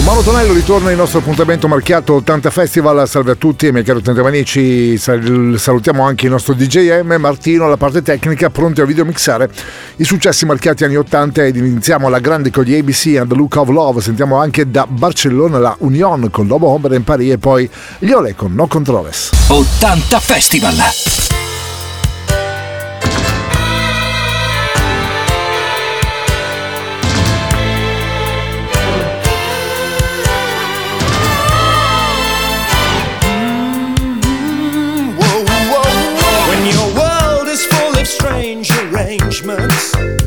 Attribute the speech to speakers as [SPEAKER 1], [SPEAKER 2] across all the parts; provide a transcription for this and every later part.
[SPEAKER 1] Con Mauro Tonello ritorna il nostro appuntamento marchiato 80 Festival. Salve a tutti, miei cari 80 amici. Salutiamo anche il nostro DJM Martino alla parte tecnica, pronti a videomixare i successi marchiati anni 80 ed iniziamo la grande con gli ABC and the Look of Love. Sentiamo anche da Barcellona la Union con Lobo Hombre in Paris e poi gli Ole con No Controles.
[SPEAKER 2] 80 Festival.
[SPEAKER 3] And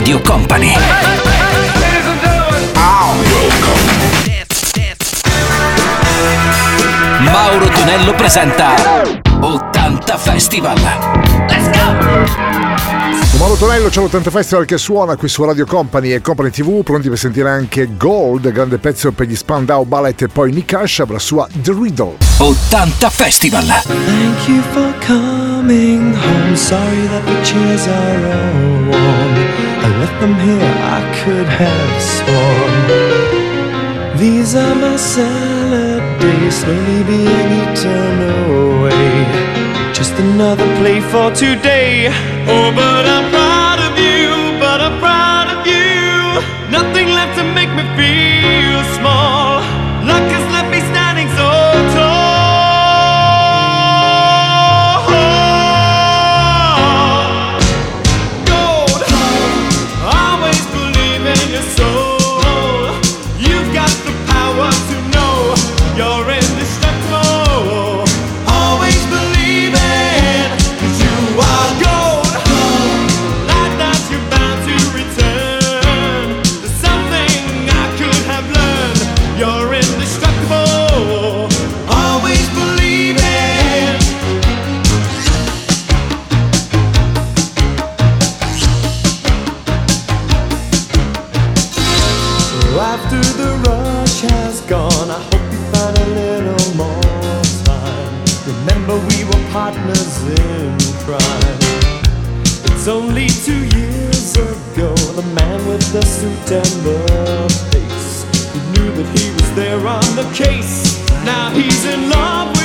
[SPEAKER 2] Radio Company. Mauro Tonello presenta 80 Festival. Let's go!
[SPEAKER 1] Mauro Tonello, ciao l'80 Festival che suona qui su Radio Company e Company TV, pronti per sentire anche Gold, grande pezzo per gli Spandau Ballet e poi Nick Ashab, la sua The Riddle.
[SPEAKER 2] 80 Festival.
[SPEAKER 4] Thank you for coming home, sorry that the chairs are all warm. left them here, I could have sworn. These are my salad days, slowly being eaten away. Just another play for today. Oh, but I'm was only two years ago, the man with the suit and the face. He knew that he was there on the case. Now he's in love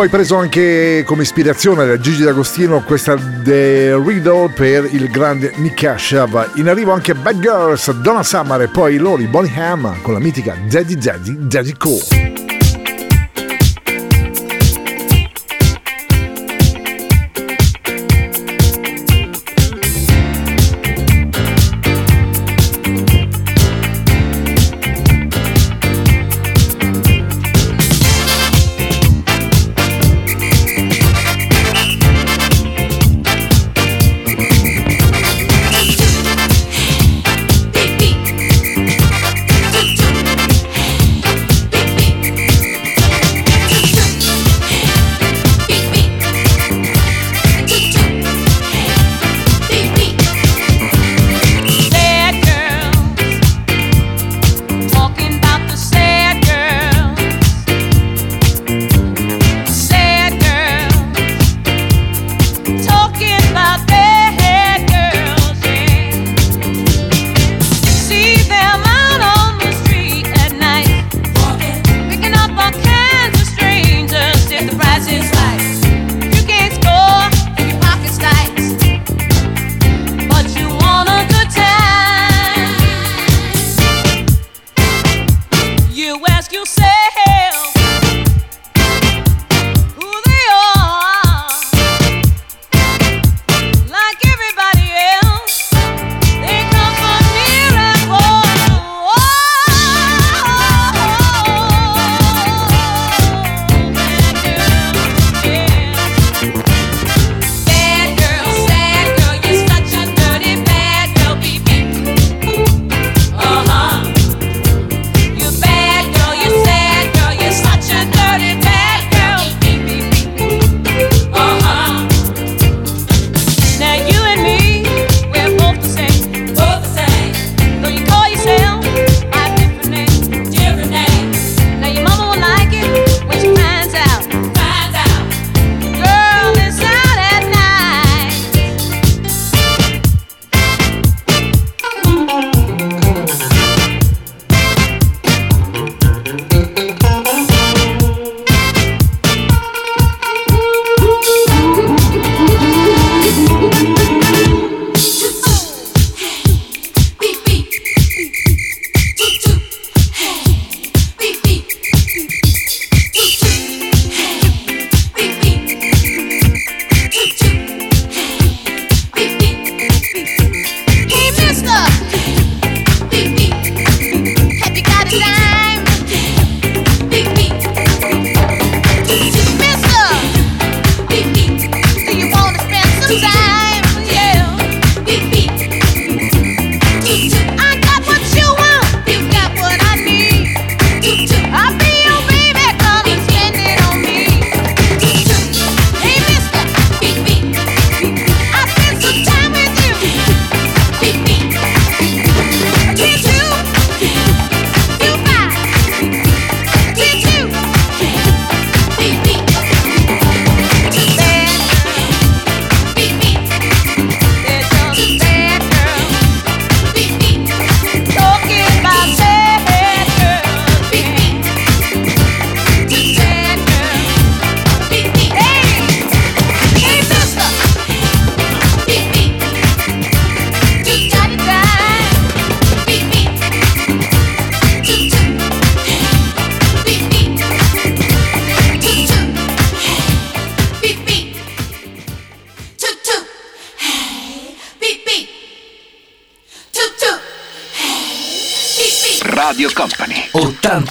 [SPEAKER 1] poi preso anche come ispirazione da Gigi D'Agostino questa The Riddle per il grande Nick Ashab. In arrivo anche Bad Girls, Donna Summer e poi Lori Bonnie Ham con la mitica Daddy Daddy Daddy Cool.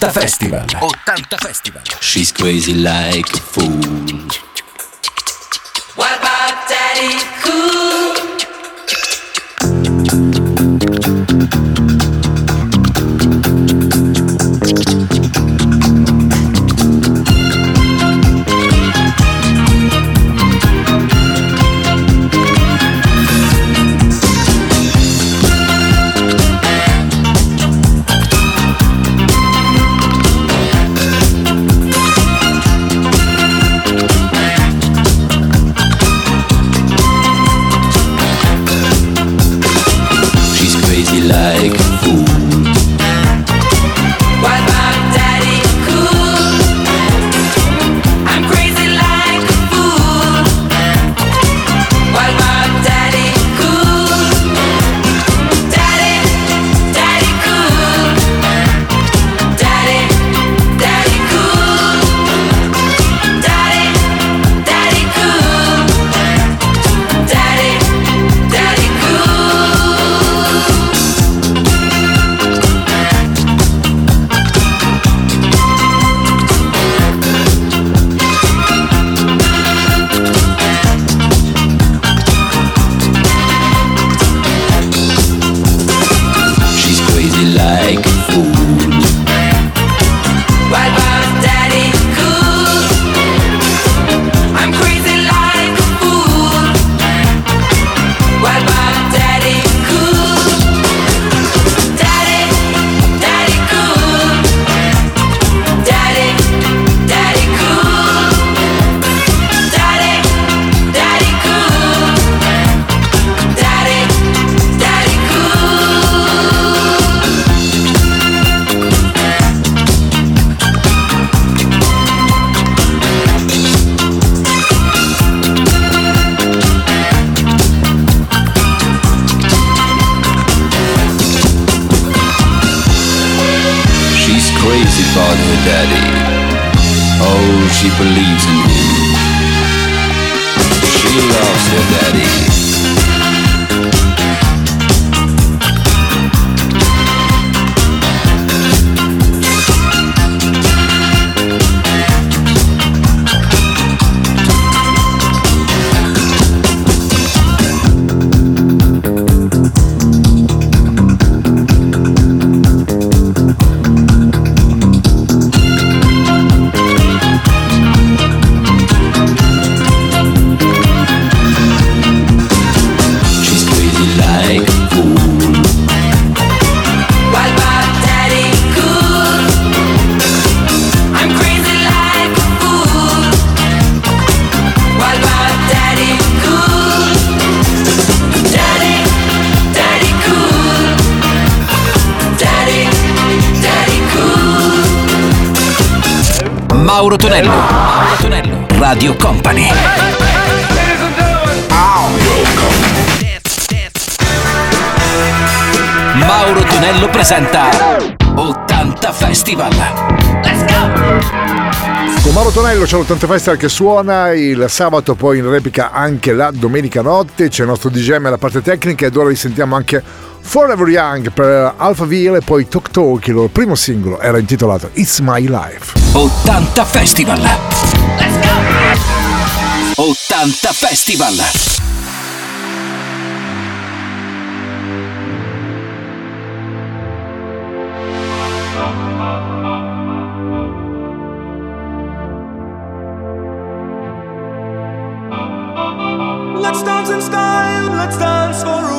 [SPEAKER 2] 80 Festival. 80 Festival.
[SPEAKER 5] She's crazy like a fool.
[SPEAKER 2] Mauro Tonello. Mauro Tonello. Radio Company. Mauro Tonello presenta 80 Festival.
[SPEAKER 6] Let's go!
[SPEAKER 1] Con Mauro Tonello c'è l'80 Festival che suona il sabato, poi in replica anche la domenica notte. C'è il nostro DJM alla parte tecnica ed ora risentiamo anche Forever Young per Alphaville e poi Talk Talk, il loro primo singolo, era intitolato It's My Life.
[SPEAKER 2] 80 Festival.
[SPEAKER 6] Let's go!
[SPEAKER 2] 80 Festival.
[SPEAKER 3] Let's dance in style, let's dance for a.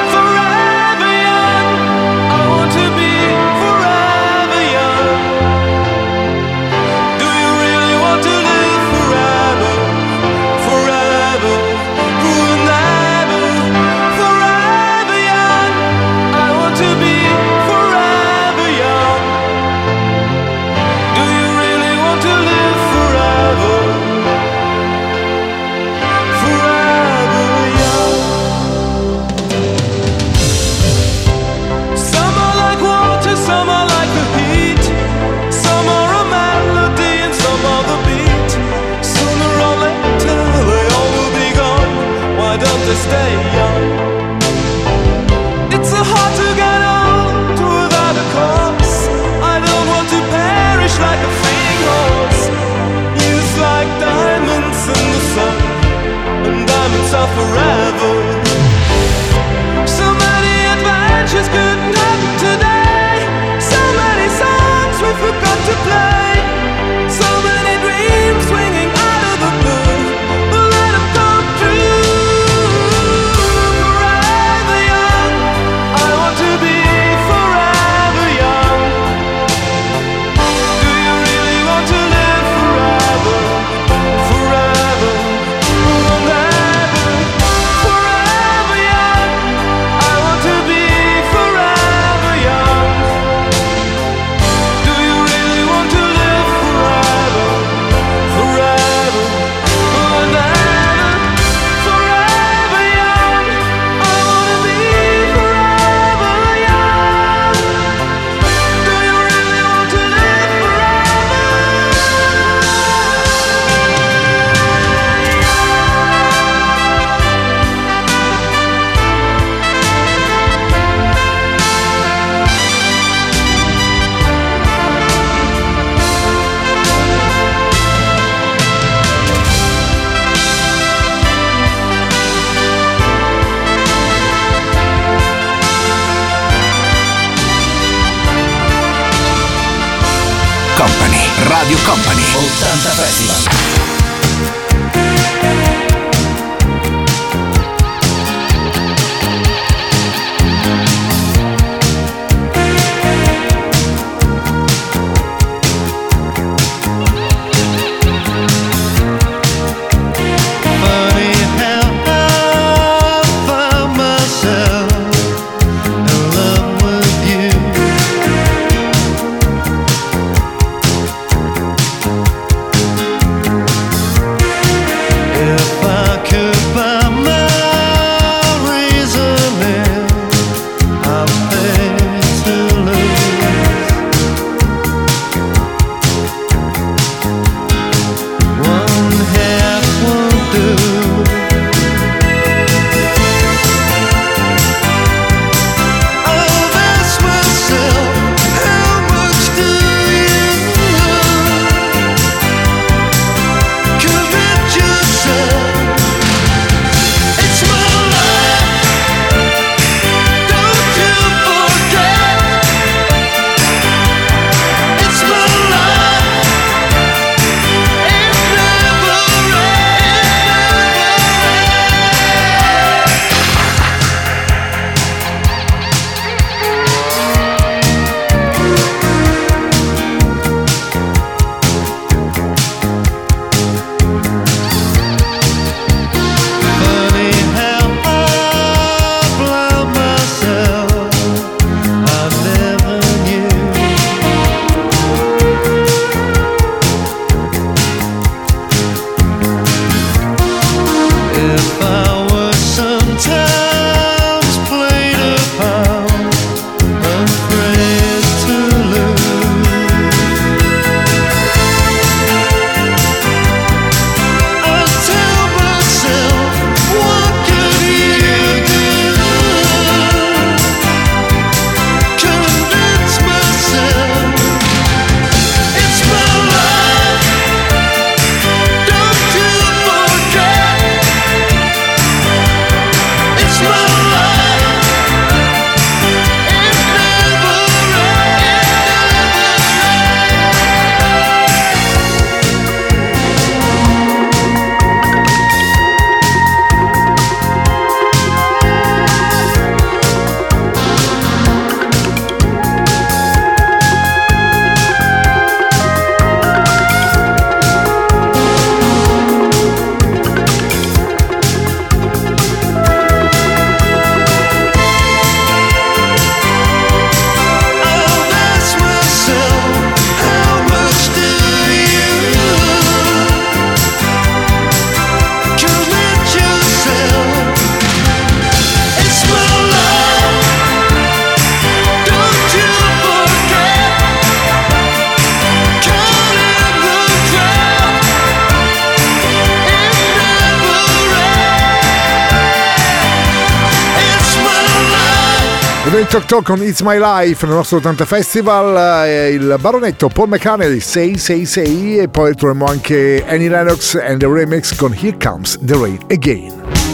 [SPEAKER 4] Tok Tok con It's My Life nel nostro 80 Festival eh, il baronetto Paul McCartney 666 e poi troviamo anche Annie Lennox and the Remix con Here Comes the Rain Again.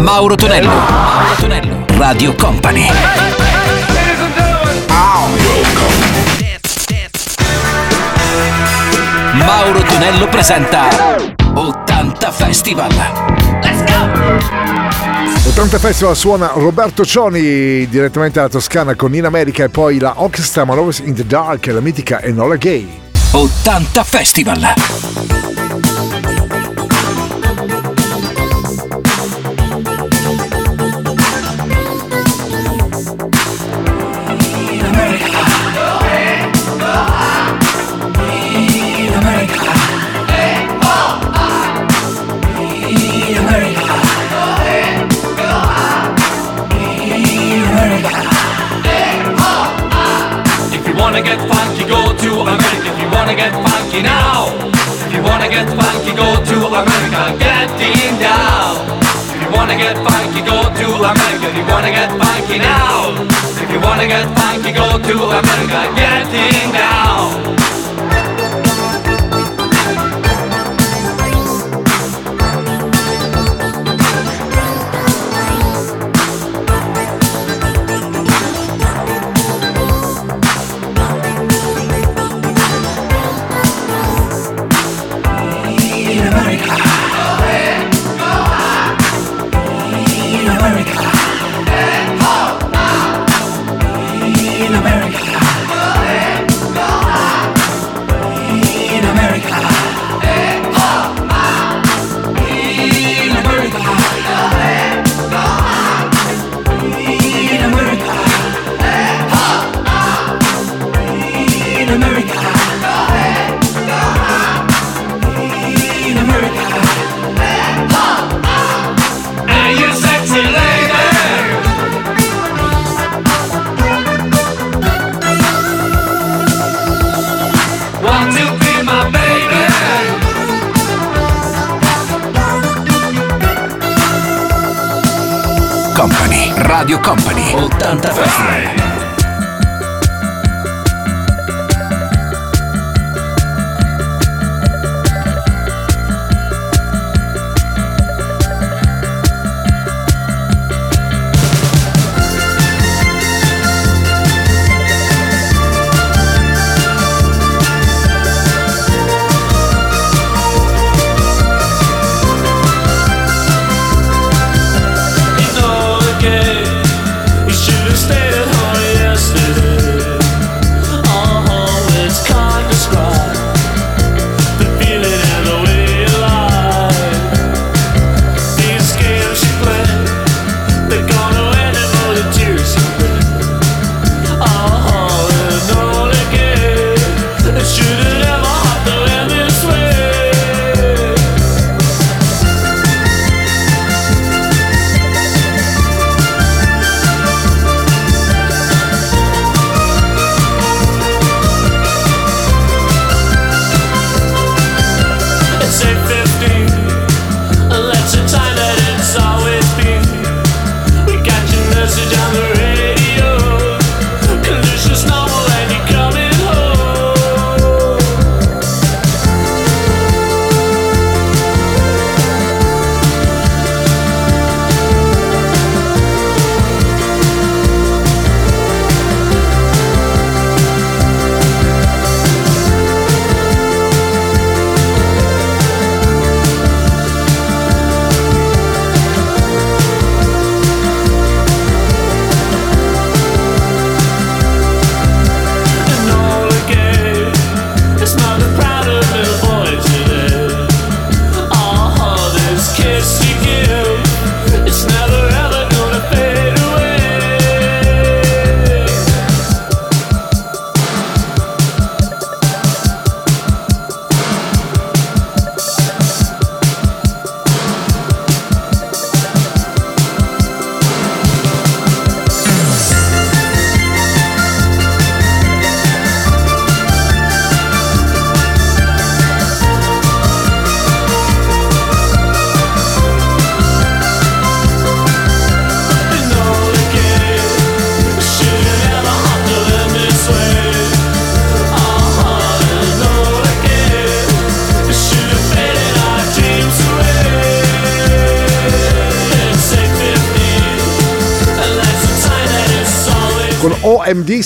[SPEAKER 2] Mauro Tonello. Mauro Tonello. Radio Company. Mauro Tonello presenta 80 Festival. Let's go!
[SPEAKER 1] 80 Festival suona Roberto Cioni direttamente dalla Toscana con In America e poi la Orchestra Manovis in the Dark e la mitica Enola Gay.
[SPEAKER 2] 80 Festival.
[SPEAKER 7] you wanna get funky now. If you wanna get funky go to America. Getting down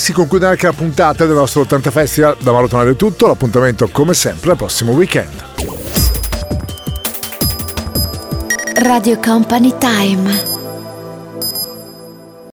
[SPEAKER 1] si conclude anche la puntata del nostro 80 Festival. Da Marotonare è tutto, l'appuntamento come sempre al prossimo weekend.
[SPEAKER 8] Radio Company Time